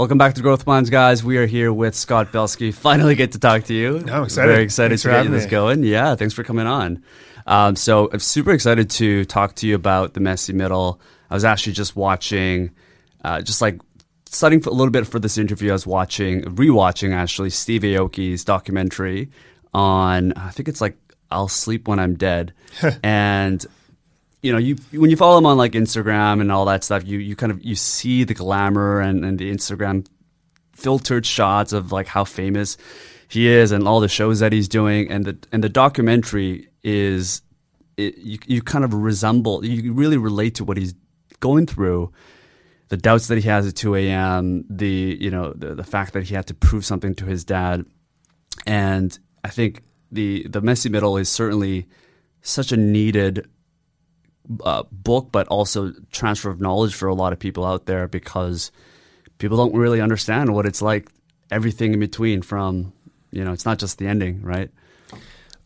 Welcome back to Growth Minds, guys. We are here with Scott Belsky. Finally, get to talk to you. I'm excited. Very excited Thanks to for get this me. going. Yeah, thanks for coming on. Um, so I'm super excited to talk to you about the messy middle. I was actually just watching, uh, just like studying for a little bit for this interview. I was watching, rewatching actually Steve Aoki's documentary on. I think it's like I'll sleep when I'm dead, and you know, you when you follow him on like Instagram and all that stuff, you you kind of you see the glamour and, and the Instagram filtered shots of like how famous he is and all the shows that he's doing, and the and the documentary is it, you you kind of resemble you really relate to what he's going through. The doubts that he has at 2 a.m., the you know the, the fact that he had to prove something to his dad, and I think the the messy middle is certainly such a needed uh, book, but also transfer of knowledge for a lot of people out there because people don't really understand what it's like. Everything in between, from you know, it's not just the ending, right?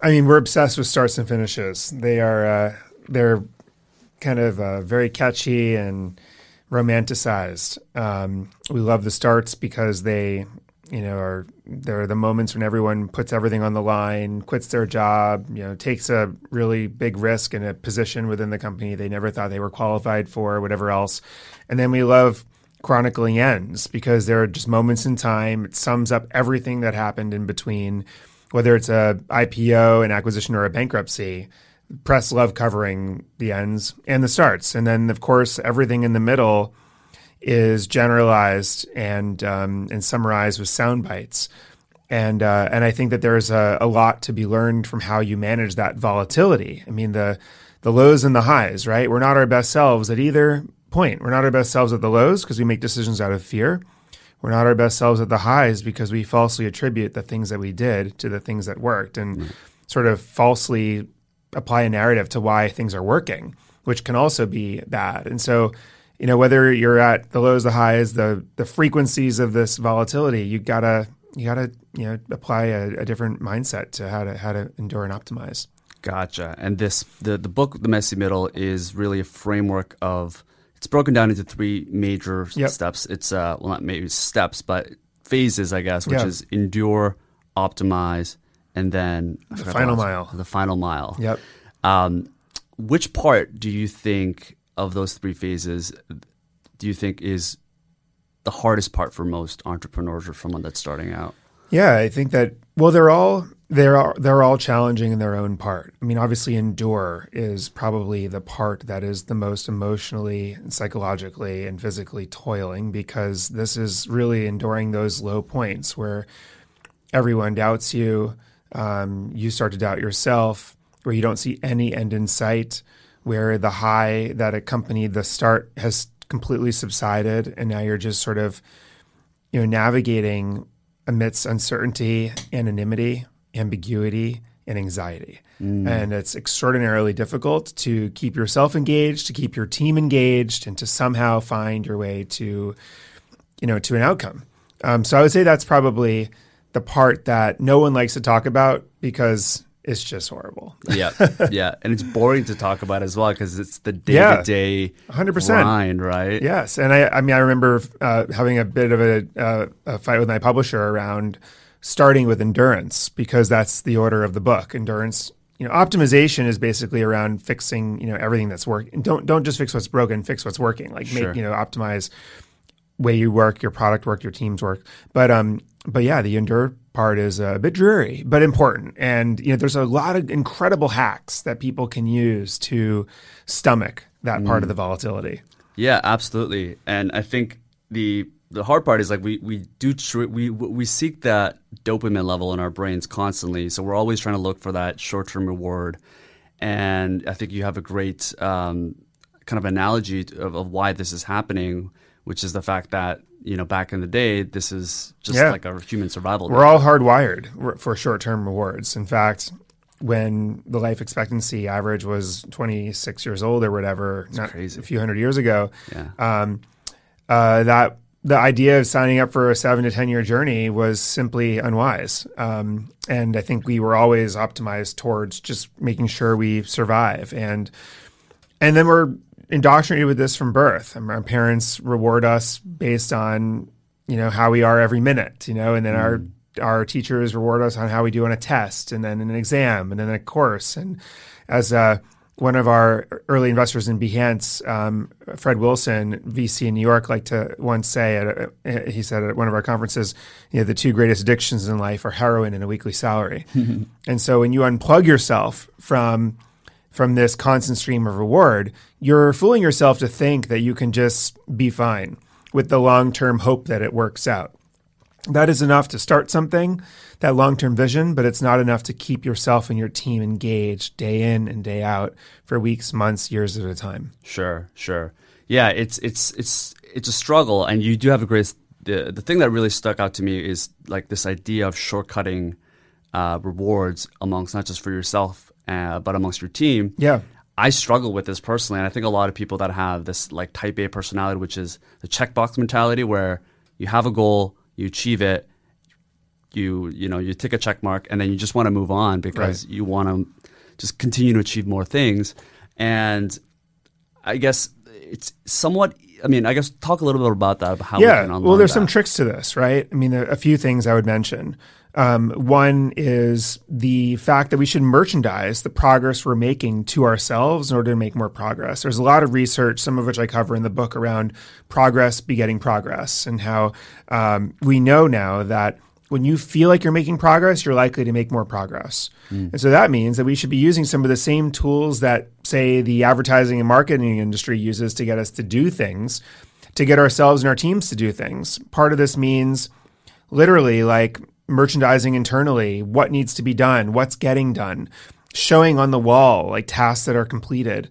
I mean, we're obsessed with starts and finishes. They are uh, they're kind of uh, very catchy and romanticized. Um, we love the starts because they, you know, are they're the moments when everyone puts everything on the line, quits their job, you know, takes a really big risk in a position within the company they never thought they were qualified for, whatever else. And then we love chronicling ends because there are just moments in time. It sums up everything that happened in between, whether it's a IPO, an acquisition, or a bankruptcy. Press love covering the ends and the starts, and then of course everything in the middle is generalized and um, and summarized with sound bites. And uh, and I think that there's a, a lot to be learned from how you manage that volatility. I mean the the lows and the highs, right? We're not our best selves at either point. We're not our best selves at the lows because we make decisions out of fear. We're not our best selves at the highs because we falsely attribute the things that we did to the things that worked and sort of falsely apply a narrative to why things are working, which can also be bad. And so, you know, whether you're at the lows, the highs, the the frequencies of this volatility, you gotta you gotta you know apply a, a different mindset to how to how to endure and optimize. Gotcha. And this the the book, The Messy Middle, is really a framework of. It's broken down into three major Yep. steps. It's uh, well, not maybe steps, but phases, I guess, which Yeah. is endure, optimize, and then forgot final mile. The final mile. Yep. Um, which part do you think of those three phases do you think is the hardest part for most entrepreneurs or someone that's starting out? Yeah, I think that well, they're all they're all, they're all challenging in their own part. I mean, obviously, endure is probably the part that is the most emotionally, and psychologically, and physically toiling because this is really enduring those low points where everyone doubts you, um, you start to doubt yourself, where you don't see any end in sight, where the high that accompanied the start has completely subsided, and now you're just sort of you know navigating amidst uncertainty, anonymity, ambiguity, and anxiety. And it's extraordinarily difficult to keep yourself engaged, to keep your team engaged, and to somehow find your way to, you know, to an outcome. Um, so I would say that's probably the part that no one likes to talk about because it's just horrible. Yeah, yeah, and it's boring to talk about as well because it's the day to day, 100%. grind, right? Yes, and I, I mean, I remember uh, having a bit of a, uh, a fight with my publisher around starting with endurance because that's the order of the book. Endurance, you know, optimization is basically around fixing, you know, everything that's working. Don't don't just fix what's broken, fix what's working. Like Sure. make, you know, optimize way you work, your product work, your team's work. But um, but yeah, the endure part is a bit dreary, but important. And you know, there's a lot of incredible hacks that people can use to stomach that part of the volatility. Yeah, absolutely. And I think the the hard part is like we we do tr- we we seek that dopamine level in our brains constantly. So we're always trying to look for that short term reward. And I think you have a great um, kind of analogy of, of why this is happening, which is the fact that you know back in the day this is just Yeah. like a human survival. We're all hardwired for short term rewards. In fact, when the life expectancy average was 26 years old or whatever, not crazy. a few hundred years ago, yeah. um, uh, that the idea of signing up for a seven to 10 year journey was simply unwise. Um, and I think we were always optimized towards just making sure we survive. And, and then we're indoctrinated with this from birth. And Our parents reward us based on you know, how we are every minute, you know, and then our our teachers reward us on how we do on a test and then an exam and then a course. And as uh, one of our early investors in Behance, um, Fred Wilson, VC in New York, liked to once say, at a, he said at one of our conferences, you know, the two greatest addictions in life are heroin and a weekly salary. and so when you unplug yourself from from this constant stream of reward, you're fooling yourself to think that you can just be fine with the long term hope that it works out. That is enough to start something, that long term vision, but it's not enough to keep yourself and your team engaged day in and day out for weeks, months, years at a time. Sure, sure. Yeah, it's it's it's it's a struggle, and you do have a great. The the thing that really stuck out to me is like this idea of shortcutting uh, rewards amongst not just for yourself, uh, but amongst your team. Yeah. I struggle with this personally, and I think a lot of people that have this like type A personality, which is the checkbox mentality, where you have a goal, you achieve it, you you know you take a check mark, and then you just want to move on because Right. you want to just continue to achieve more things. And I guess it's somewhat. I mean, I guess talk a little bit about that, about how we yeah. can Well, there's some tricks to this, right? I mean, a few things I would mention. Um, one is the fact that we should merchandise the progress we're making to ourselves in order to make more progress. There's a lot of research, some of which I cover in the book, around progress begetting progress and how um, we know now that when you feel like you're making progress, you're likely to make more progress. And so that means that we should be using some of the same tools that, say, the advertising and marketing industry uses to get us to do things, to get ourselves and our teams to do things. Part of this means literally like merchandising internally what needs to be done, what's getting done, showing on the wall like tasks that are completed.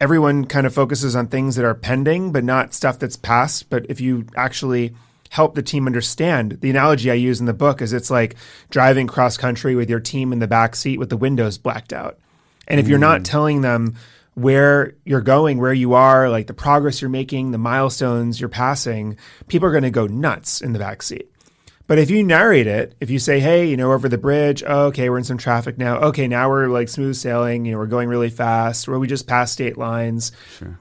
Everyone kind of focuses on things that are pending, but not stuff that's past. But if you actually help the team understand, the analogy I use in the book is it's like driving cross country with your team in the back seat with the windows blacked out. And if you're not mm. telling them where you're going, where you are, like the progress you're making, the milestones you're passing, people are going to go nuts in the back seat. But if you narrate it, if you say, "Hey, you know, over the bridge, oh, okay, we're in some traffic now. Okay, now we're like smooth sailing. You know, we're going really fast. Or we just passed state lines."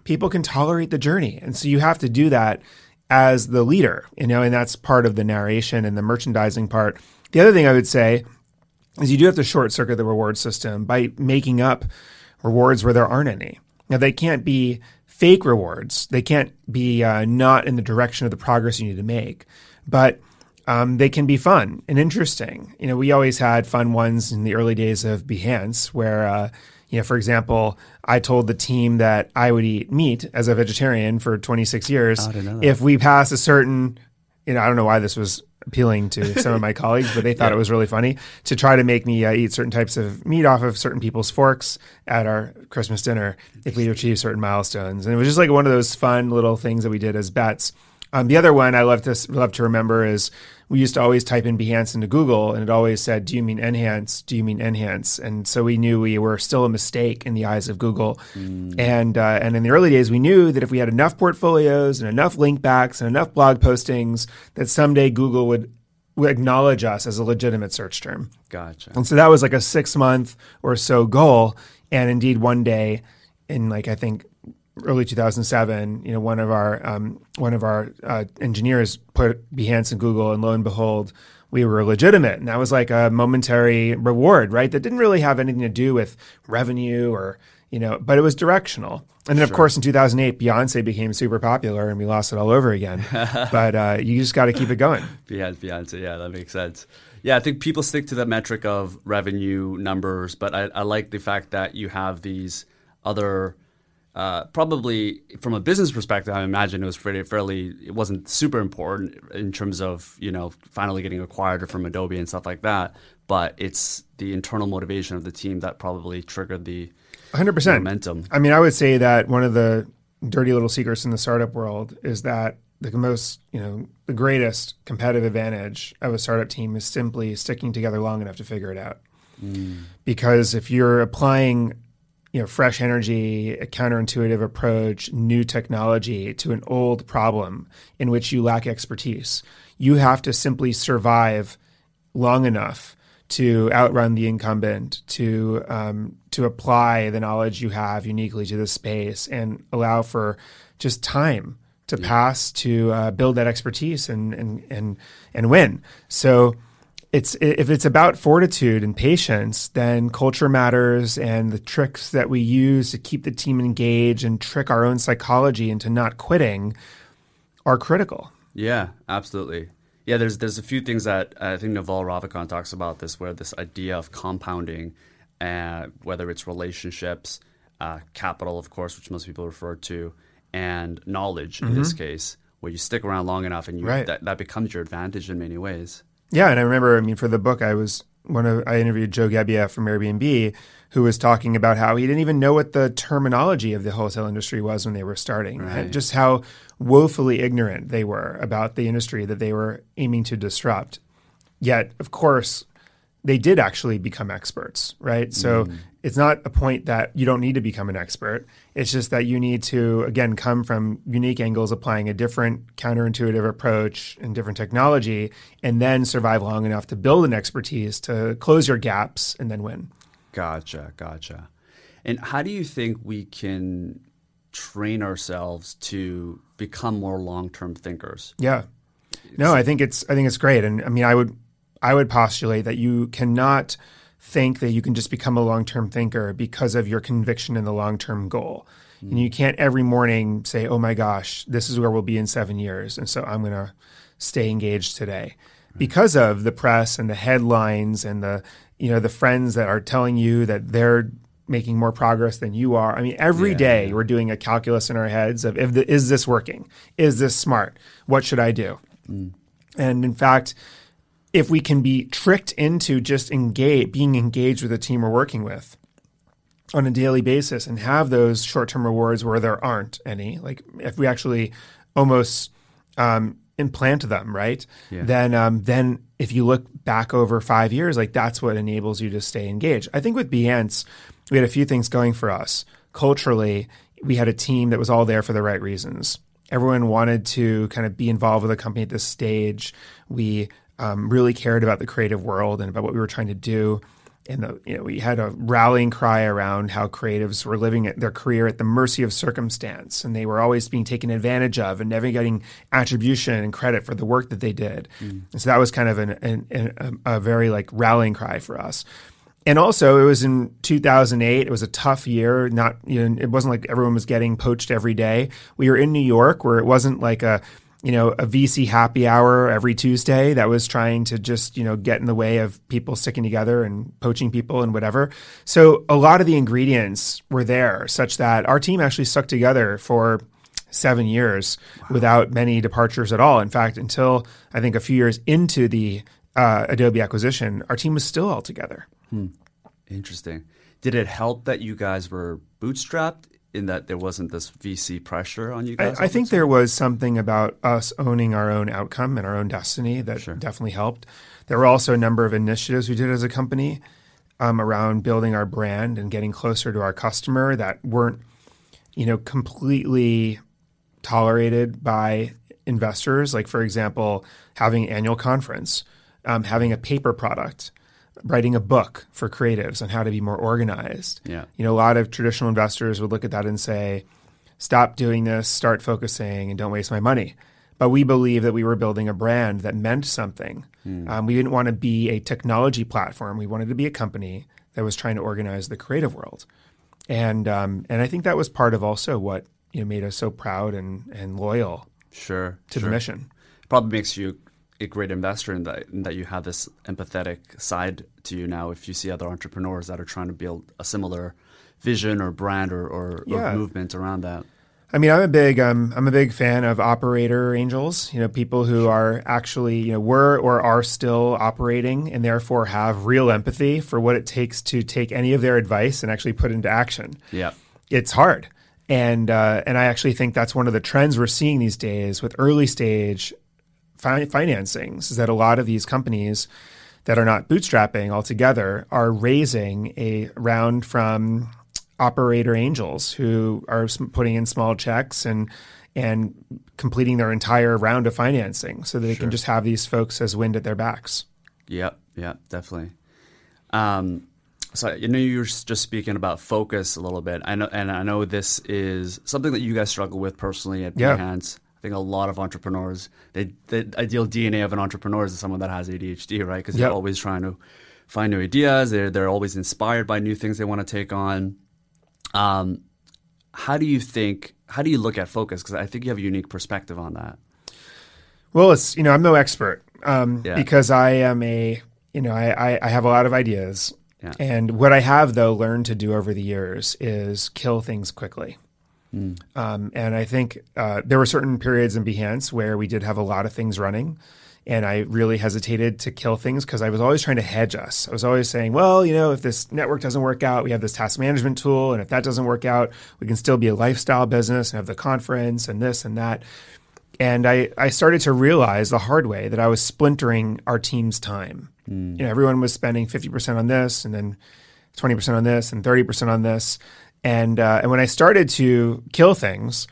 People can tolerate the journey, and so you have to do that as the leader. You know, and that's part of the narration and the merchandising part. The other thing I would say is you do have to short circuit the reward system by making up rewards where there aren't any. Now, they can't be fake rewards. They can't be uh, not in the direction of the progress you need to make, but um, they can be fun and interesting. You know, we always had fun ones in the early days of Behance where, uh, you know, for example, I told the team that I would eat meat as a vegetarian for 26 years I didn't know that. if we pass a certain, you know, I don't know why this was appealing to some of my colleagues, but they thought it was really funny to try to make me uh, eat certain types of meat off of certain people's forks at our Christmas dinner if we achieve certain milestones. And it was just like one of those fun little things that we did as bets. Um, the other one I love to love to remember is we used to always type in Behance into Google, and it always said, "Do you mean enhance? Do you mean enhance?" And so we knew we were still a mistake in the eyes of Google. And uh, and in the early days, we knew that if we had enough portfolios and enough link backs and enough blog postings, that someday Google would, would acknowledge us as a legitimate search term. Gotcha. And so that was like a six month or so goal. And indeed, one day in like I think early 2007, you know, one of our um, one of our uh, engineers put Behance in Google, and lo and behold, we were legitimate, and that was like a momentary reward, right? That didn't really have anything to do with revenue or you know, but it was directional. And then, of course, in 2008, Beyonce became super popular, and we lost it all over again. but uh, you just got to keep it going. Beyonce, Beyonce, yeah, that makes sense. Yeah, I think people stick to the metric of revenue numbers, but I, I like the fact that you have these other. Uh, probably from a business perspective, I imagine it was fairly, fairly, it wasn't super important in terms of you know finally getting acquired from Adobe and stuff like that. But it's the internal motivation of the team that probably triggered the 100%. momentum. I mean, I would say that one of the dirty little secrets in the startup world is that the most, you know, the greatest competitive advantage of a startup team is simply sticking together long enough to figure it out. Because if you're applying, you know, fresh energy, a counterintuitive approach, new technology to an old problem in which you lack expertise, you have to simply survive long enough to outrun the incumbent, to um, to apply the knowledge you have uniquely to the space, and allow for just time, to pass to uh, build that expertise and and and and win. So it's if it's about fortitude and patience, then culture matters, and the tricks that we use to keep the team engaged and trick our own psychology into not quitting are critical. Yeah, absolutely. Yeah, there's there's a few things that I think Naval Ravikant talks about this, where this idea of compounding, uh, whether it's relationships, uh, capital, of course, which most people refer to, and knowledge in this case, where you stick around long enough and you Right. that, that becomes your advantage in many ways. Yeah, and I remember, I mean, for the book, I was one of I interviewed Joe Gebbia from Airbnb, who was talking about how he didn't even know what the terminology of the wholesale industry was when they were starting, Right. just how woefully ignorant they were about the industry that they were aiming to disrupt. Yet, of course, they did actually become experts, right? So mm. It's not a point that you don't need to become an expert. It's just that you need to, again, come from unique angles, applying a different counterintuitive approach and different technology, and then survive long enough to build an expertise to close your gaps and then win. Gotcha, gotcha. And how do you think we can train ourselves to become more long-term thinkers? Yeah. No, I think it's I think it's great. And I mean I would I would postulate that you cannot think that you can just become a long-term thinker because of your conviction in the long-term goal. Hmm. And you can't every morning say, "Oh my gosh, this is where we'll be in 7 years." And so I'm going to stay engaged today. Hmm. Because of the press and the headlines and the you know the friends that are telling you that they're making more progress than you are. I mean, every Yeah, day we're doing a calculus in our heads of if the, is this working? Is this smart? What should I do? Hmm. And in fact, if we can be tricked into just engage, being engaged with the team we're working with on a daily basis and have those short-term rewards where there aren't any, like if we actually almost um, implant them, right? Yeah. Then, um, then if you look back over five years, like that's what enables you to stay engaged. I think with Behance, we had a few things going for us culturally. We had a team that was all there for the right reasons. Everyone wanted to kind of be involved with the company at this stage. We um, really cared about the creative world and about what we were trying to do. And the, you know, we had a rallying cry around how creatives were living their career at the mercy of circumstance, and they were always being taken advantage of, and never getting attribution and credit for the work that they did. Mm. And so that was kind of an, an, an, um, a very like rallying cry for us. And also, it was in 2008. It was a tough year. Not you know, it wasn't like everyone was getting poached every day. We were in New York, where it wasn't like a you know a VC happy hour every Tuesday that was trying to just you know get in the way of people sticking together and poaching people and whatever. So a lot of the ingredients were there, such that our team actually stuck together for seven years without many departures at all. In fact, until I think a few years into the uh, Adobe acquisition, our team was still all together. Interesting. Did it help that you guys were bootstrapped in that there wasn't this VC pressure on you guys? I think there was something about us owning our own outcome and our own destiny that definitely helped. There were also a number of initiatives we did as a company um, around building our brand and getting closer to our customer that weren't, you know, completely tolerated by investors. Like, for example, having an annual conference, um, having a paper product, writing a book for creatives on how to be more organized. Yeah. You know, a lot of traditional investors would look at that and say, stop doing this, start focusing, and don't waste my money. But we believe that we were building a brand that meant something. Um, we didn't want to be a technology platform. We wanted to be a company that was trying to organize the creative world. And um, and I think that was part of also what you know made us so proud and and loyal sure to sure. the mission. Probably makes you a great investor in that in that you have this empathetic side to you now. If you see other entrepreneurs that are trying to build a similar vision or brand or or, Yeah. or movement around that. I mean, I'm a big um, I'm a big fan of operator angels. You know, people who are actually you know were or are still operating and therefore have real empathy for what it takes to take any of their advice and actually put into action. Yeah. It's hard, and uh, and I actually think that's one of the trends we're seeing these days with early stage fi- financings. Is that a lot of these companies that are not bootstrapping altogether are raising a round from operator angels who are putting in small checks and and completing their entire round of financing so that they can just have these folks as wind at their backs. Yep, yep, definitely. Um, so you know you were just speaking about focus a little bit. I know, and I know this is something that you guys struggle with personally at Yeah. I think a lot of entrepreneurs, they, the ideal DNA of an entrepreneur is someone that has ADHD, right? Because they're always trying to find new ideas. They're they're always inspired by new things they want to take on. Um, how do you think? How do you look at focus? Because I think you have a unique perspective on that. Well, it's you know I'm no expert um, Yeah. because I am a you know I, I, I have a lot of ideas, Yeah. and what I have though learned to do over the years is kill things quickly. Um, and I think uh, there were certain periods in Behance where we did have a lot of things running, and I really hesitated to kill things because I was always trying to hedge us. I was always saying, well, you know, if this network doesn't work out, we have this task management tool, and if that doesn't work out, we can still be a lifestyle business and have the conference and this and that. And I, I started to realize the hard way that I was splintering our team's time. You know, everyone was spending 50% on this and then 20% on this and 30% on this. And, uh, and when I started to kill things,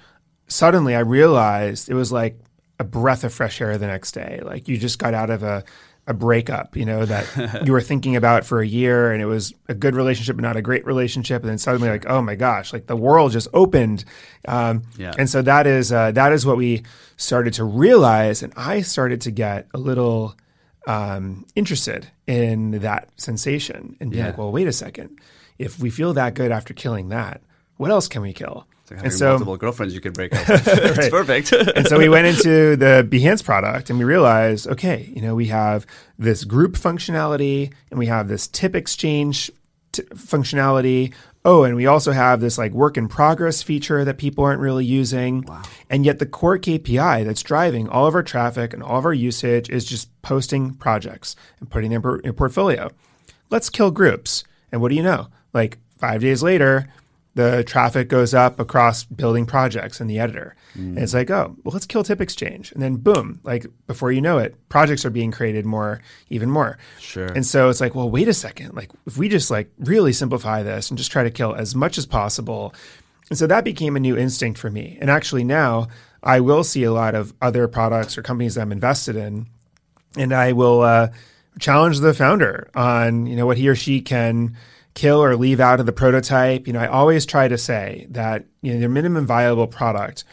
suddenly I realized it was like a breath of fresh air the next day. Like you just got out of a, a breakup, you know, that you were thinking about for a year and it was a good relationship, but not a great relationship. And then suddenly like, oh my gosh, like the world just opened. Um, Yeah. And so that is, uh, that is what we started to realize. And I started to get a little, um, interested in that sensation and be Yeah. like, well, wait a second. If we feel that good after killing that, what else can we kill? Like having multiple girlfriends you could break up. it's Right. perfect. and so we went into the Behance product and we realized, okay, you know, we have this group functionality and we have this tip exchange t- functionality. Oh, and we also have this like work in progress feature that people aren't really using. Wow. And yet the core KPI that's driving all of our traffic and all of our usage is just posting projects and putting them in in portfolio. Let's kill groups. And what do you know? Like five days later, the traffic goes up across building projects in the editor. And it's like, oh, well, let's kill tip exchange. And then boom, like before you know it, projects are being created more, even more. Sure. And so it's like, well, wait a second. Like if we just like really simplify this and just try to kill as much as possible. And so that became a new instinct for me. And actually now I will see a lot of other products or companies that I'm invested in and I will uh, challenge the founder on you know what he or she can kill or leave out of the prototype. You know, I always try to say that you know your minimum viable product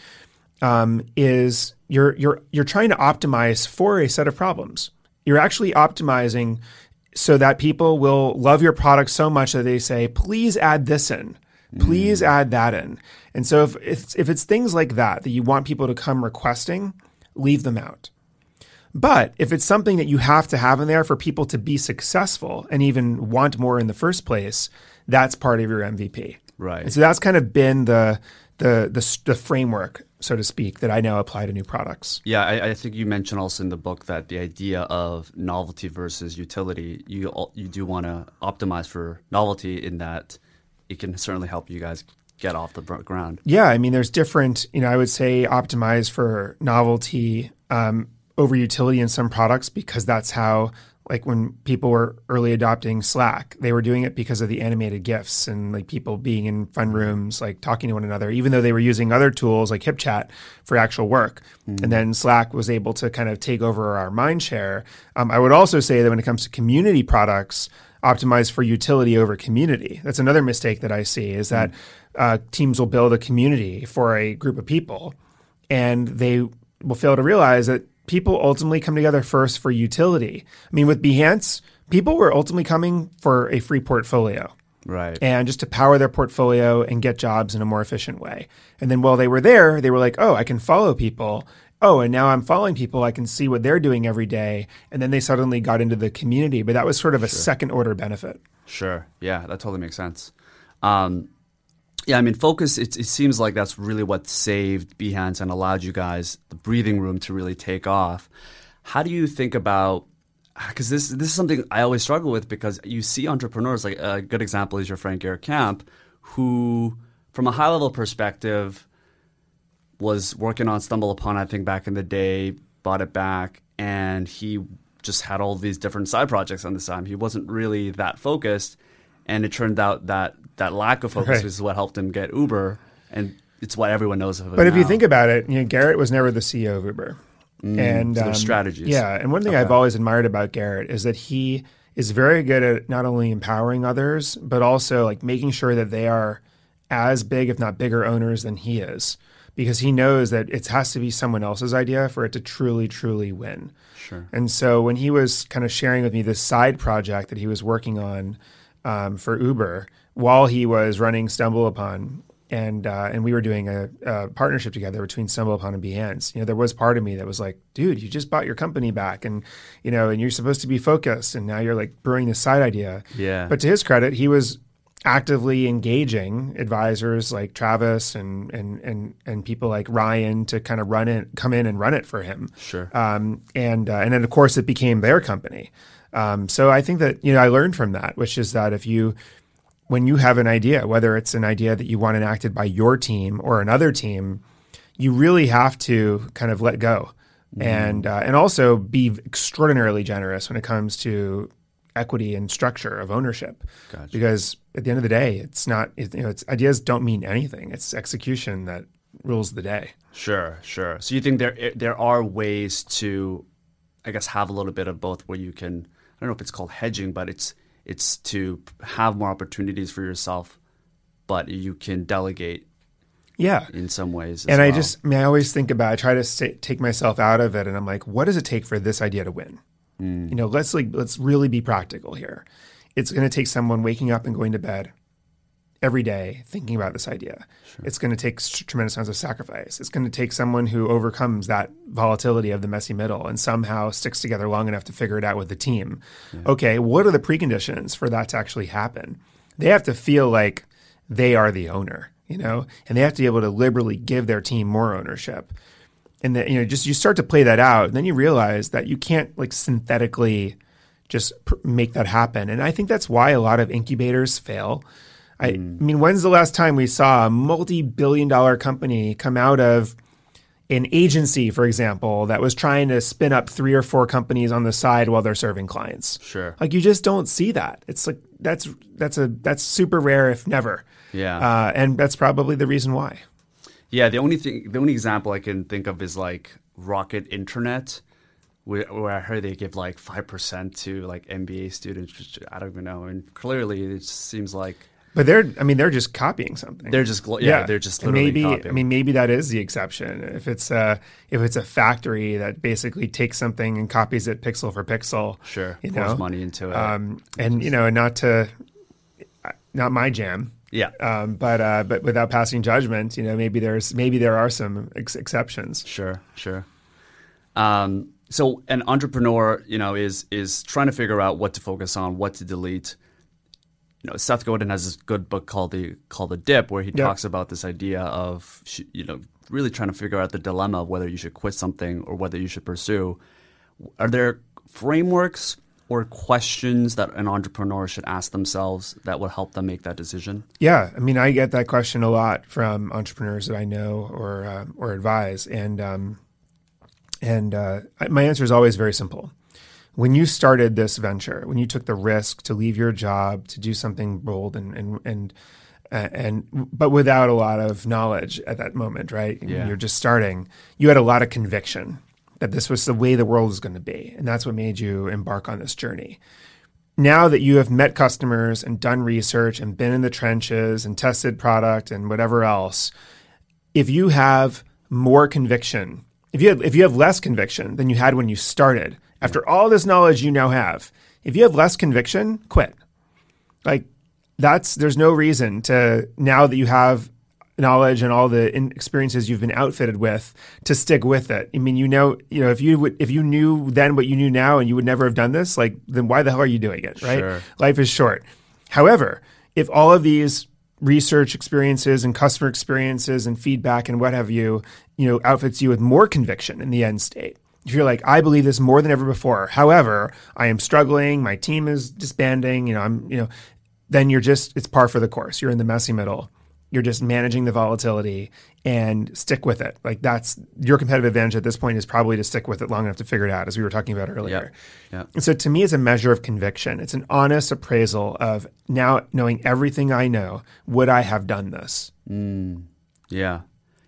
um, is you're you're you're trying to optimize for a set of problems. You're actually optimizing so that people will love your product so much that they say, please add this in. Please add that in. And so if it's, if it's things like that that you want people to come requesting, leave them out. But if it's something that you have to have in there for people to be successful and even want more in the first place, that's part of your MVP. Right. And so that's kind of been the the the, the framework, so to speak, that I now apply to new products. Yeah, I, I think you mentioned also in the book that the idea of novelty versus utility, you you do want to optimize for novelty in that it can certainly help you guys get off the ground. Yeah, I mean, there's different. You know, I would say optimize for novelty um, over utility in some products because that's how. Like when people were early adopting Slack, they were doing it because of the animated GIFs and like people being in fun rooms, like talking to one another, even though they were using other tools like HipChat for actual work. And then Slack was able to kind of take over our mind share. Um, I would also say that when it comes to community products, optimize for utility over community. That's another mistake that I see is that uh, teams will build a community for a group of people and they will fail to realize that people ultimately come together first for utility. I mean, with Behance, people were ultimately coming for a free portfolio Right. and just to power their portfolio and get jobs in a more efficient way. And then while they were there, they were like, oh, I can follow people. Oh, and now I'm following people. I can see what they're doing every day. And then they suddenly got into the community. But that was sort of a second order benefit. Sure. Yeah, that totally makes sense. Um, yeah, I mean, focus. It, it seems like that's really what saved Behance and allowed you guys the breathing room to really take off. How do you think about? Because this this is something I always struggle with because you see entrepreneurs like a good example is your friend Garrett Camp, who, from a high level perspective, was working on Stumble Upon. I think back in the day, bought it back, and he just had all these different side projects on the side. He wasn't really that focused, and it turned out that that lack of focus Right. is what helped him get Uber, and it's what everyone knows of him. But if you think about it, you know, Garrett was never the CEO of Uber. and Mm, so there's strategies. Yeah, and one thing I've always admired about Garrett is that he is very good at not only empowering others, but also like making sure that they are as big, if not bigger, owners than he is. because he knows that it has to be someone else's idea for it to truly, truly win. Sure. And so when he was kind of sharing with me this side project that he was working on um, for Uber while he was running Stumble Upon, and uh, and we were doing a, a, partnership together between Stumble Upon and Behance. You know, there was part of me that was like, dude, you just bought your company back, and you know, and you're supposed to be focused, and now you're like brewing this side idea. Yeah. But to his credit, he was actively engaging advisors like Travis and and and and people like Ryan to kind of run it, come in and run it for him. Sure. Um, and uh, and then of course it became their company. Um, so I think that you know I learned from that, which is that if you when you have an idea, whether it's an idea that you want enacted by your team or another team, you really have to kind of let go. Mm-hmm. And uh, and also be extraordinarily generous when it comes to equity and structure of ownership. Gotcha. Because at the end of the day, it's not it, you know it's ideas don't mean anything. It's execution that rules the day. Sure, sure. So you think there there are ways to, I guess, have a little bit of both, where you can I don't know if it's called hedging, but it's it's to have more opportunities for yourself, but you can delegate. Yeah, in some ways. and well. I just I, mean, I always think about I try to say, take myself out of it, and I'm like, what does it take for this idea to win? Mm. You know, let's like let's really be practical here. It's going to take someone waking up and going to bed every day thinking about this idea. Sure. It's going to take tremendous amounts of sacrifice. It's going to take someone who overcomes that volatility of the messy middle and somehow sticks together long enough to figure it out with the team. Yeah. Okay, what are the preconditions for that to actually happen? They have to feel like they are the owner, you know, and they have to be able to liberally give their team more ownership and then you know just you start to play that out and then you realize that you can't like synthetically just pr- make that happen and i think that's why a lot of incubators fail I, mm. I mean when's the last time we saw a multi-billion dollar company come out of an agency for example that was trying to spin up three or four companies on the side while they're serving clients sure like you just don't see that it's like that's that's a that's super rare if never yeah uh, and that's probably the reason why yeah, the only thing, the only example I can think of is like Rocket Internet, where, where I heard they give like five percent to like MBA students. Which I don't even know, and clearly it seems like. But they're, I mean, they're just copying something. They're just, yeah, yeah. they're just literally maybe, copying. I mean, maybe that is the exception. If it's a, if it's a factory that basically takes something and copies it pixel for pixel, sure, you pours know? money into it, um, and you know, not to, not my jam. Yeah. Um, but uh, but without passing judgment, you know, maybe there's maybe there are some ex- exceptions. Sure, sure. Um, so an entrepreneur, you know, is is trying to figure out what to focus on, what to delete. You know, Seth Godin has this good book called the called the Dip, where he yep. talks about this idea of you know really trying to figure out the dilemma of whether you should quit something or whether you should pursue. Are there frameworks or questions that an entrepreneur should ask themselves that would help them make that decision? Yeah, I mean, I get that question a lot from entrepreneurs that I know or uh, or advise, and um, and uh, my answer is always very simple. When you started this venture, when you took the risk to leave your job to do something bold and and and and but without a lot of knowledge at that moment, right? Yeah. You're just starting. You had a lot of conviction that this was the way the world was going to be. And that's what made you embark on this journey. Now that you have met customers and done research and been in the trenches and tested product and whatever else, if you have more conviction, if you have, if you have less conviction than you had when you started, after all this knowledge you now have, if you have less conviction, quit. Like that's there's no reason to now that you have knowledge and all the experiences you've been outfitted with to stick with it. I mean, you know, you know, if you would, if you knew then what you knew now and you would never have done this, like, then why the hell are you doing it? Right? Sure. Life is short. However, if all of these research experiences and customer experiences and feedback and what have you, you know, outfits you with more conviction in the end state. If you're like, I believe this more than ever before. However, I am struggling. My team is disbanding. You know, I'm, you know, then you're just, it's par for the course. You're in the messy middle you're just managing the volatility and stick with it. Like that's your competitive advantage at this point is probably to stick with it long enough to figure it out, as we were talking about earlier. Yeah. And so to me, it's a measure of conviction. It's an honest appraisal of now knowing everything I know, would I have done this? Mm. Yeah.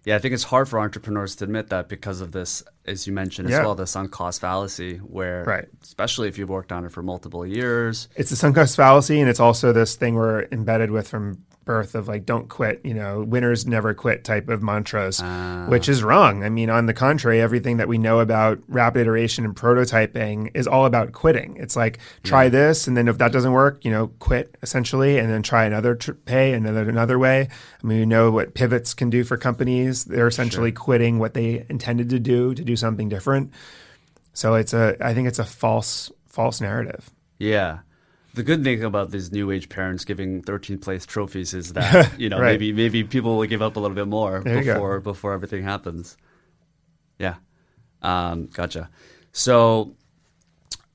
Yeah, I think it's hard for entrepreneurs to admit that because of this, as you mentioned as well, the sunk cost fallacy, where, right. especially if you've worked on it for multiple years. It's the sunk cost fallacy, and it's also this thing we're embedded with from birth of like don't quit, you know, winners never quit type of mantras, ah. which is wrong. I mean, on the contrary, everything that we know about rapid iteration and prototyping is all about quitting. It's like try this, and then if that doesn't work, you know, quit essentially, and then try another tr- pay another another way. I mean, we know what pivots can do for companies. They're essentially quitting what they intended to do to do something different. So it's a, I think it's a false false narrative. Yeah. The good thing about these new age parents giving 13th place trophies is that you know Right. maybe maybe people will give up a little bit more There before before everything happens. Yeah, um, gotcha. So,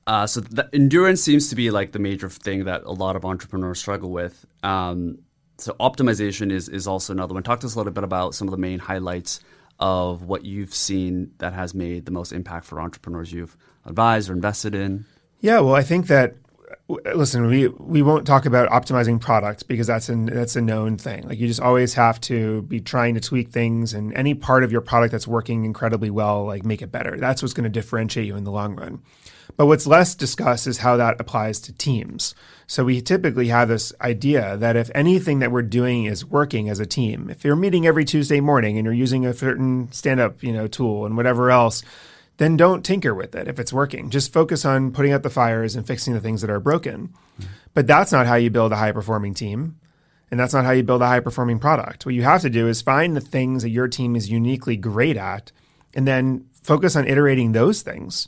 uh, so the endurance seems to be like the major thing that a lot of entrepreneurs struggle with. Um, so optimization is is also another one. Talk to us a little bit about some of the main highlights of what you've seen that has made the most impact for entrepreneurs you've advised or invested in. Yeah, well, I think that listen, we we won't talk about optimizing product because that's an that's a known thing. Like you just always have to be trying to tweak things, and any part of your product that's working incredibly well, like make it better. That's what's going to differentiate you in the long run. But what's less discussed is how that applies to teams. So we typically have this idea that if anything that we're doing is working as a team, if you're meeting every Tuesday morning and you're using a certain stand-up, you know, tool and whatever else, then don't tinker with it if it's working. Just focus on putting out the fires and fixing the things that are broken. But that's not how you build a high performing team. And that's not how you build a high performing product. What you have to do is find the things that your team is uniquely great at and then focus on iterating those things.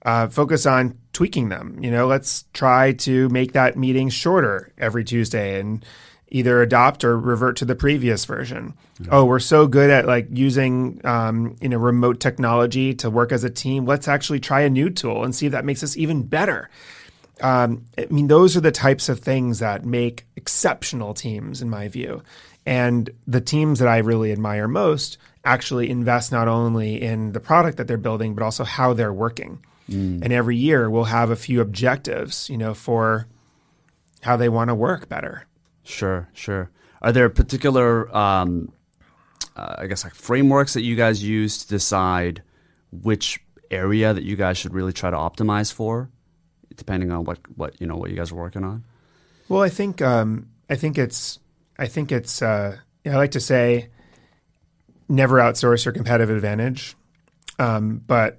Uh, focus on tweaking them. You know, let's try to make that meeting shorter every Tuesday and either adopt or revert to the previous version. Oh, we're so good at like using um, you know remote technology to work as a team. Let's actually try a new tool and see if that makes us even better. Um, I mean, those are the types of things that make exceptional teams, in my view. And the teams that I really admire most actually invest not only in the product that they're building, but also how they're working. And every year we'll have a few objectives, you know, for how they want to work better. Sure, sure. Are there particular, um, uh, I guess, like frameworks that you guys use to decide which area that you guys should really try to optimize for, depending on what what you know what you guys are working on? Well, I think um, I think it's I think it's uh, I like to say never outsource your competitive advantage, um, but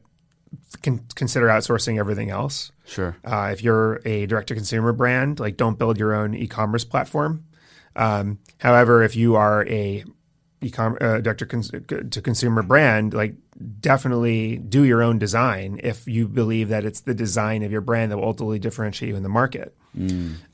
con- consider outsourcing everything else. Sure. Uh, if you're a direct to consumer brand, like don't build your own e-commerce platform. Um, however, if you are a e-com uh, direct to, cons- to consumer brand, like definitely do your own design if you believe that it's the design of your brand that will ultimately differentiate you in the market.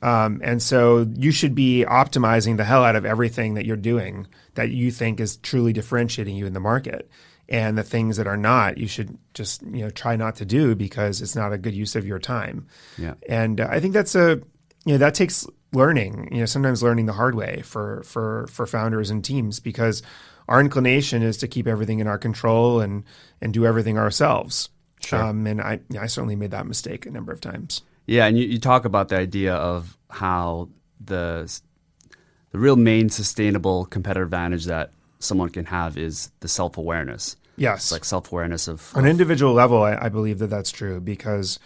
Um, and so you should be optimizing the hell out of everything that you're doing that you think is truly differentiating you in the market. And the things that are not, you should just you know try not to do because it's not a good use of your time. Yeah. And uh, I think that's a you know that takes learning. You know, sometimes learning the hard way for for for founders and teams because our inclination is to keep everything in our control and and do everything ourselves. Sure. Um, and I I certainly made that mistake a number of times. Yeah, and you, you talk about the idea of how the the real main sustainable competitive advantage that someone can have is the self awareness. Yes. Like self awareness of On an individual level, I, I believe that that's true because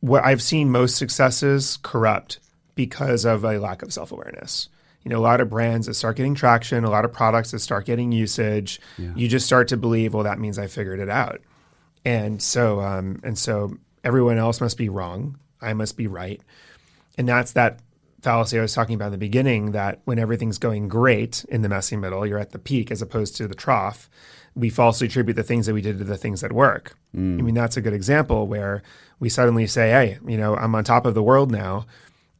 what I've seen most successes corrupt because of a lack of self awareness. You know, a lot of brands that start getting traction, a lot of products that start getting usage, you just start to believe, well, that means I figured it out, and so um, and so everyone else must be wrong, I must be right, and that's that fallacy I was talking about in the beginning. That when everything's going great in the messy middle, you're at the peak as opposed to the trough we falsely attribute the things that we did to the things that work. I mean, that's a good example where we suddenly say, "Hey, you know, I'm on top of the world now,"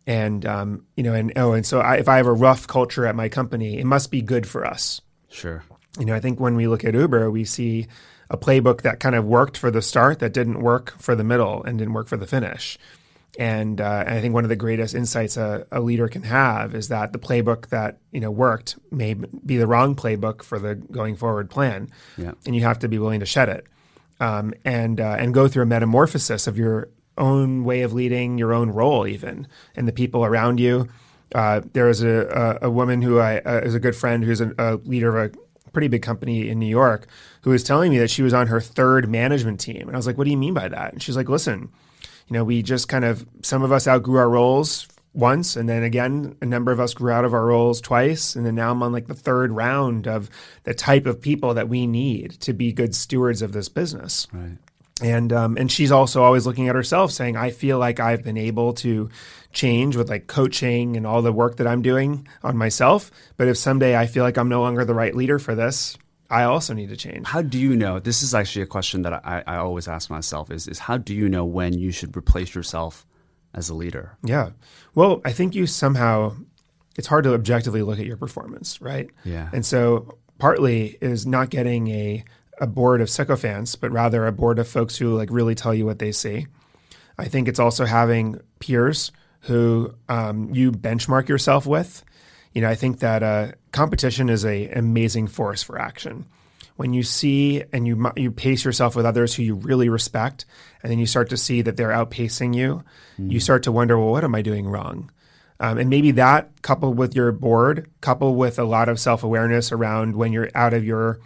and um, you know, and oh, and so I, if I have a rough culture at my company, it must be good for us. sure. You know, I think when we look at Uber, we see a playbook that kind of worked for the start, that didn't work for the middle, and didn't work for the finish. And, uh, and I think one of the greatest insights a, a leader can have is that the playbook that you know worked may be the wrong playbook for the going forward plan, Yeah. and you have to be willing to shed it um, and uh, and go through a metamorphosis of your own way of leading, your own role, even, and the people around you. Uh, there was a, a, a woman who I uh, is a good friend who's a, a leader of a pretty big company in New York who was telling me that she was on her third management team, and I was like, "What do you mean by that?" And she's like, "Listen." You know, we just kind of some of us outgrew our roles once, and then again, a number of us grew out of our roles twice, and then now I'm on like the third round of the type of people that we need to be good stewards of this business. Right. And um, and she's also always looking at herself, saying, "I feel like I've been able to change with like coaching and all the work that I'm doing on myself. But if someday I feel like I'm no longer the right leader for this, I also need to change." How do you know? This is actually a question that I, I always ask myself: is is how do you know when you should replace yourself as a leader? Yeah. Well, I think you somehow, it's hard to objectively look at your performance, right? Yeah. And so partly is not getting a, a board of sycophants, but rather a board of folks who like really tell you what they see. I think it's also having peers who um, you benchmark yourself with. You know, I think that uh, competition is a amazing force for action when you see and you you pace yourself with others who you really respect, and then you start to see that they're outpacing you, mm. you start to wonder, well, what am I doing wrong? Um, and maybe that coupled with your board, coupled with a lot of self awareness around when you're out of your,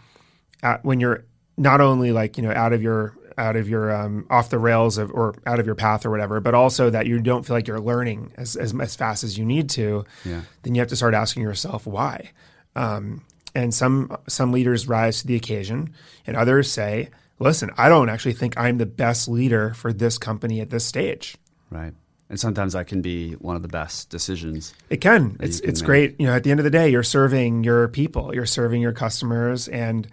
uh, when you're not only like you know out of your out of your um, off the rails of, or out of your path or whatever, but also that you don't feel like you're learning as as, as fast as you need to. Yeah. Then you have to start asking yourself why. Um, and some some leaders rise to the occasion, and others say, "Listen, I don't actually think I'm the best leader for this company at this stage." Right. And sometimes that can be one of the best decisions. It can. It's can it's make. great. You know, at the end of the day, you're serving your people, you're serving your customers, and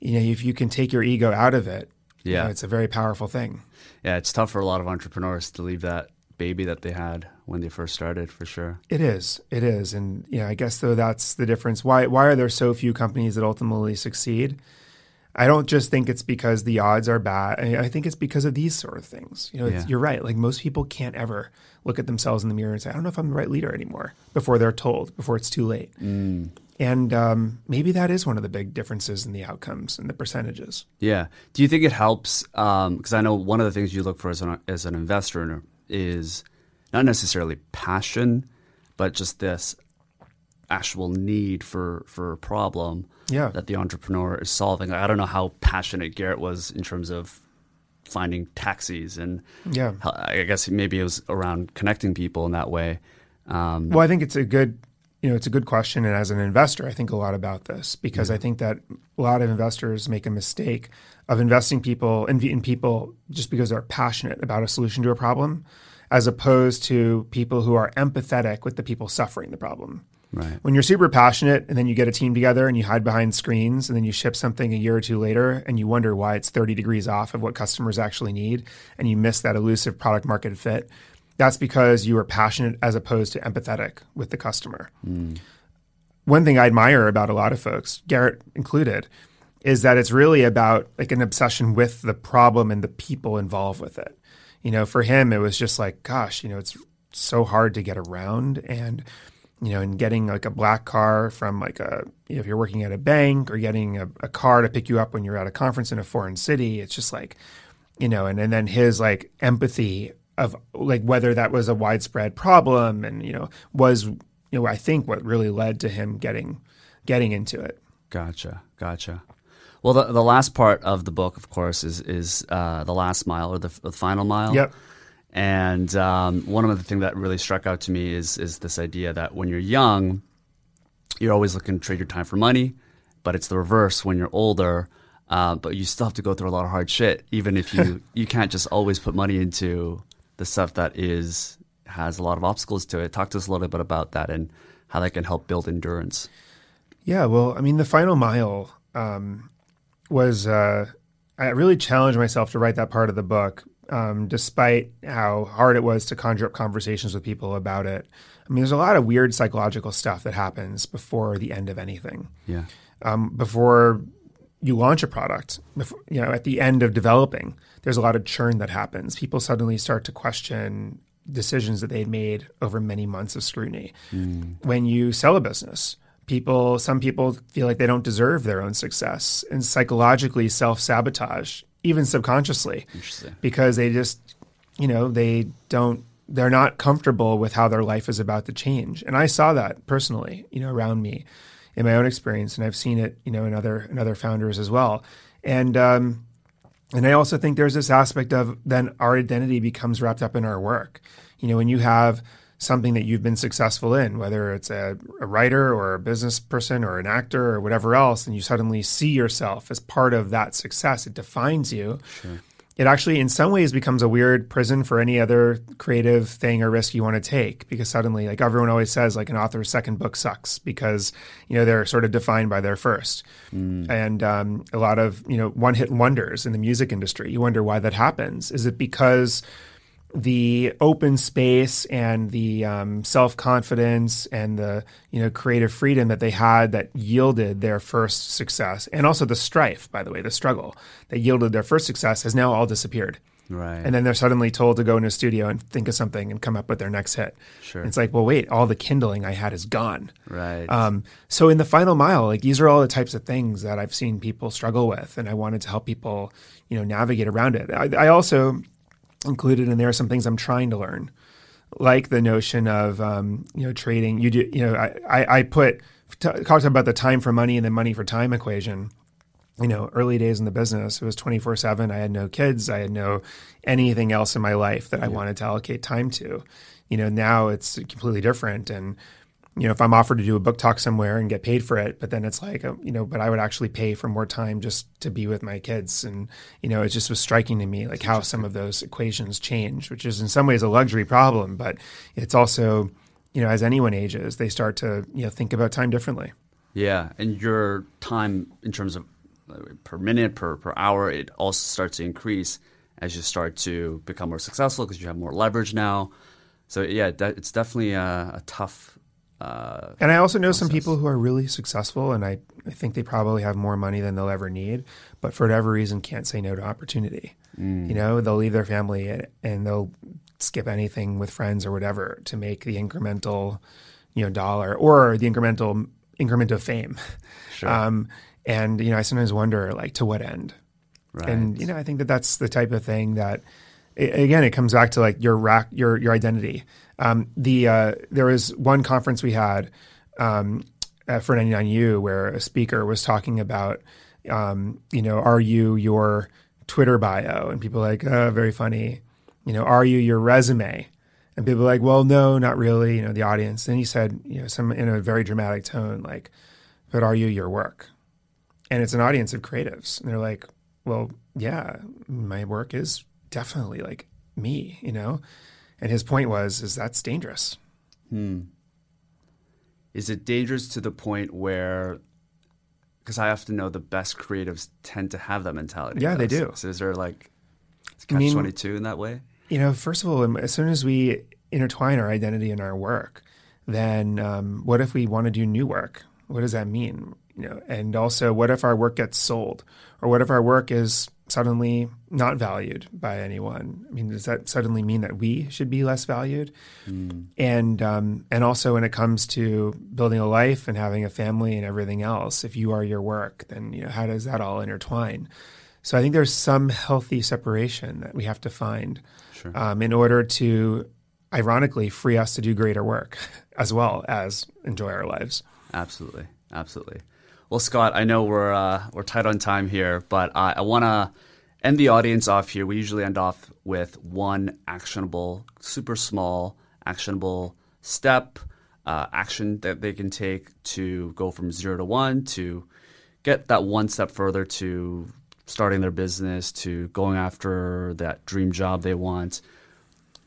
you know, if you can take your ego out of it, yeah, you know, it's a very powerful thing. Yeah, it's tough for a lot of entrepreneurs to leave that baby that they had when they first started for sure. It is. It is. And yeah, I guess though that's the difference. Why why are there so few companies that ultimately succeed? I don't just think it's because the odds are bad. I think it's because of these sort of things. You know, yeah. you're right. Like most people can't ever look at themselves in the mirror and say, "I don't know if I'm the right leader anymore." Before they're told, before it's too late. Mm. And um, maybe that is one of the big differences in the outcomes and the percentages. Yeah. Do you think it helps? Because um, I know one of the things you look for as an, as an investor is not necessarily passion, but just this actual need for for a problem yeah. that the entrepreneur is solving. I don't know how passionate Garrett was in terms of finding taxis and yeah, I guess maybe it was around connecting people in that way. Um, well, I think it's a good you know it's a good question, and as an investor, I think a lot about this because yeah. I mm-hmm. think that a lot of investors make a mistake of investing people in, in people just because they're passionate about a solution to a problem as opposed to people who are empathetic with the people suffering the problem. Right. When you're super passionate and then you get a team together and you hide behind screens and then you ship something a year or two later and you wonder why it's 30 degrees off of what customers actually need and you miss that elusive product market fit, that's because you are passionate as opposed to empathetic with the customer. Mm. One thing I admire about a lot of folks, Garrett included, is that it's really about like an obsession with the problem and the people involved with it you know, for him, it was just like, gosh, you know, it's so hard to get around and, you know, and getting like a black car from like a, you know, if you're working at a bank or getting a, a car to pick you up when you're at a conference in a foreign city, it's just like, you know, and, and then his like empathy of like whether that was a widespread problem and, you know, was, you know, I think what really led to him getting, getting into it. Gotcha. Gotcha. Well, the, the last part of the book, of course, is is uh, the last mile or the, the final mile. Yep. And um, one of the things that really struck out to me is is this idea that when you're young, you're always looking to trade your time for money, but it's the reverse when you're older. Uh, but you still have to go through a lot of hard shit, even if you you can't just always put money into the stuff that is has a lot of obstacles to it. Talk to us a little bit about that and how that can help build endurance. Yeah, well, I mean, the final mile um, was uh, I really challenged myself to write that part of the book, um, despite how hard it was to conjure up conversations with people about it. I mean, there's a lot of weird psychological stuff that happens before the end of anything. Yeah. Um, before you launch a product, before, you know, at the end of developing, there's a lot of churn that happens. People suddenly start to question decisions that they'd made over many months of scrutiny. Mm. When you sell a business, people some people feel like they don't deserve their own success and psychologically self-sabotage even subconsciously because they just you know they don't they're not comfortable with how their life is about to change and i saw that personally you know around me in my own experience and i've seen it you know in other in other founders as well and um and i also think there's this aspect of then our identity becomes wrapped up in our work you know when you have something that you've been successful in, whether it's a, a, writer or a business person or an actor or whatever else, and you suddenly see yourself as part of that success, it defines you. Sure. It actually, in some ways, becomes a weird prison for any other creative thing or risk you want to take because suddenly, like everyone always says, like an author's second book sucks because you know they're sort of defined by their first, mm. and um, a lot of you know one hit wonders in the music industry. You wonder why that happens. Is it because the open space and the um, self confidence and the you know creative freedom that they had that yielded their first success, and also the strife, by the way, the struggle that yielded their first success has now all disappeared. Right. And then they're suddenly told to go into a studio and think of something and come up with their next hit. Sure. it's like, well, wait, all the kindling I had is gone. Right. Um, so in the final mile, like these are all the types of things that I've seen people struggle with, and I wanted to help people, you know, navigate around it. I, I also included in there are some things I'm trying to learn, like the notion of um, you know trading. You do you know I I, I put talked about the time for money and the money for time equation. You know, early days in the business, it was 24 7. I had no kids. I had no anything else in my life that I wanted to allocate time to. You know, now it's completely different. And you know, if I'm offered to do a book talk somewhere and get paid for it, but then it's like, uh, you know, but I would actually pay for more time just to be with my kids. And, you know, it just was striking to me like how some of those equations change, which is in some ways a luxury problem, but it's also, you know, as anyone ages, they start to, you know, think about time differently. Yeah. And your time in terms of uh, per minute, per, per hour, it also starts to increase as you start to become more successful because you have more leverage now. So yeah, it's definitely a, a tough uh, and I also know process. some people who are really successful, and I, I think they probably have more money than they'll ever need, but for whatever reason can't say no to opportunity. Mm. You know, they'll leave their family and they'll skip anything with friends or whatever to make the incremental, you know, dollar or the incremental increment of fame. Sure. Um, and you know, I sometimes wonder, like, to what end? Right. And you know, I think that that's the type of thing that, again, it comes back to like your rack, your your identity. Um, the uh, there was one conference we had um, for 99U where a speaker was talking about, um, you know, are you your Twitter bio? And people like, oh, very funny. You know, are you your resume? And people like, well, no, not really. You know, the audience. Then he said, you know, some in a very dramatic tone, like, but are you your work? And it's an audience of creatives, and they're like, well, yeah, my work is definitely like me, you know. And his point was, is that's dangerous. Hmm. Is it dangerous to the point where, because I often know the best creatives tend to have that mentality. Yeah, they do. So is there like catch twenty two in that way? You know, first of all, as soon as we intertwine our identity in our work, then um, what if we want to do new work? What does that mean? You know, and also, what if our work gets sold, or what if our work is suddenly not valued by anyone? I mean, does that suddenly mean that we should be less valued? Mm. And um, and also when it comes to building a life and having a family and everything else, if you are your work, then you know how does that all intertwine? So I think there's some healthy separation that we have to find sure. um, in order to, ironically, free us to do greater work as well as enjoy our lives. Absolutely, absolutely. Well, Scott, I know we're uh, we're tight on time here, but uh, I want to end the audience off here. We usually end off with one actionable, super small, actionable step, uh, action that they can take to go from zero to one to get that one step further to starting their business to going after that dream job they want.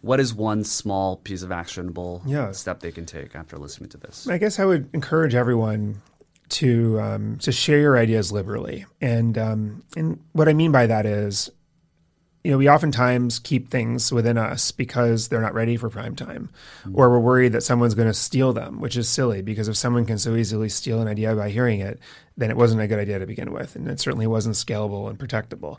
What is one small piece of actionable yeah. step they can take after listening to this? I guess I would encourage everyone to um, to share your ideas liberally. And um, and what I mean by that is, you know, we oftentimes keep things within us because they're not ready for prime time, mm-hmm. or we're worried that someone's going to steal them, which is silly because if someone can so easily steal an idea by hearing it, then it wasn't a good idea to begin with, and it certainly wasn't scalable and protectable.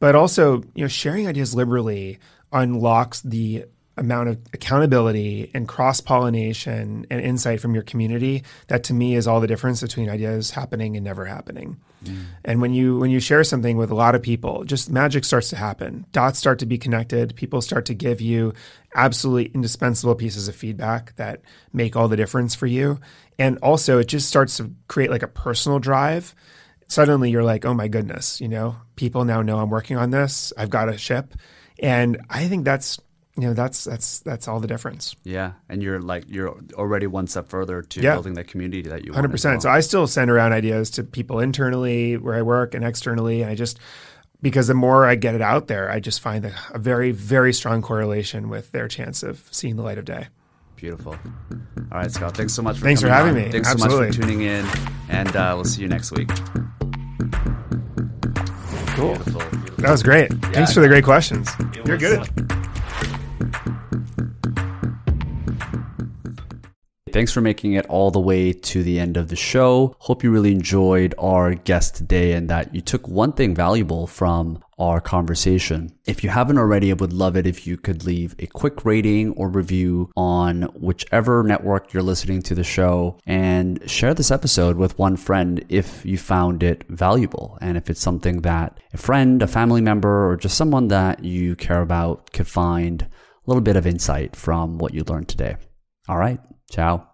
But also, you know, sharing ideas liberally unlocks the amount of accountability and cross pollination and insight from your community that to me is all the difference between ideas happening and never happening. Mm. And when you when you share something with a lot of people, just magic starts to happen. Dots start to be connected. People start to give you absolutely indispensable pieces of feedback that make all the difference for you. And also it just starts to create like a personal drive. Suddenly you're like, "Oh my goodness, you know, people now know I'm working on this. I've got a ship." And I think that's you know that's that's that's all the difference. Yeah, and you're like you're already one step further to Yeah. building that community that you want. Hundred as percent. So. I still send around ideas to people internally where I work and externally, and I just because the more I get it out there, I just find a, a very very strong correlation with their chance of seeing the light of day. Beautiful. All right, Scott. Thanks so much for Thanks for having on. me. Thanks so much for tuning in, and uh, we'll see you next week. Cool. Beautiful. That was great. Thanks for the great questions. You're was, good. Thanks for making it all the way to the end of the show. Hope you really enjoyed our guest today and that you took one thing valuable from our conversation. If you haven't already, I would love it if you could leave a quick rating or review on whichever network you're listening to the show and share this episode with one friend if you found it valuable and if it's something that a friend, a family member, or just someone that you care about could find little bit of insight from what you learned today. All right. Ciao.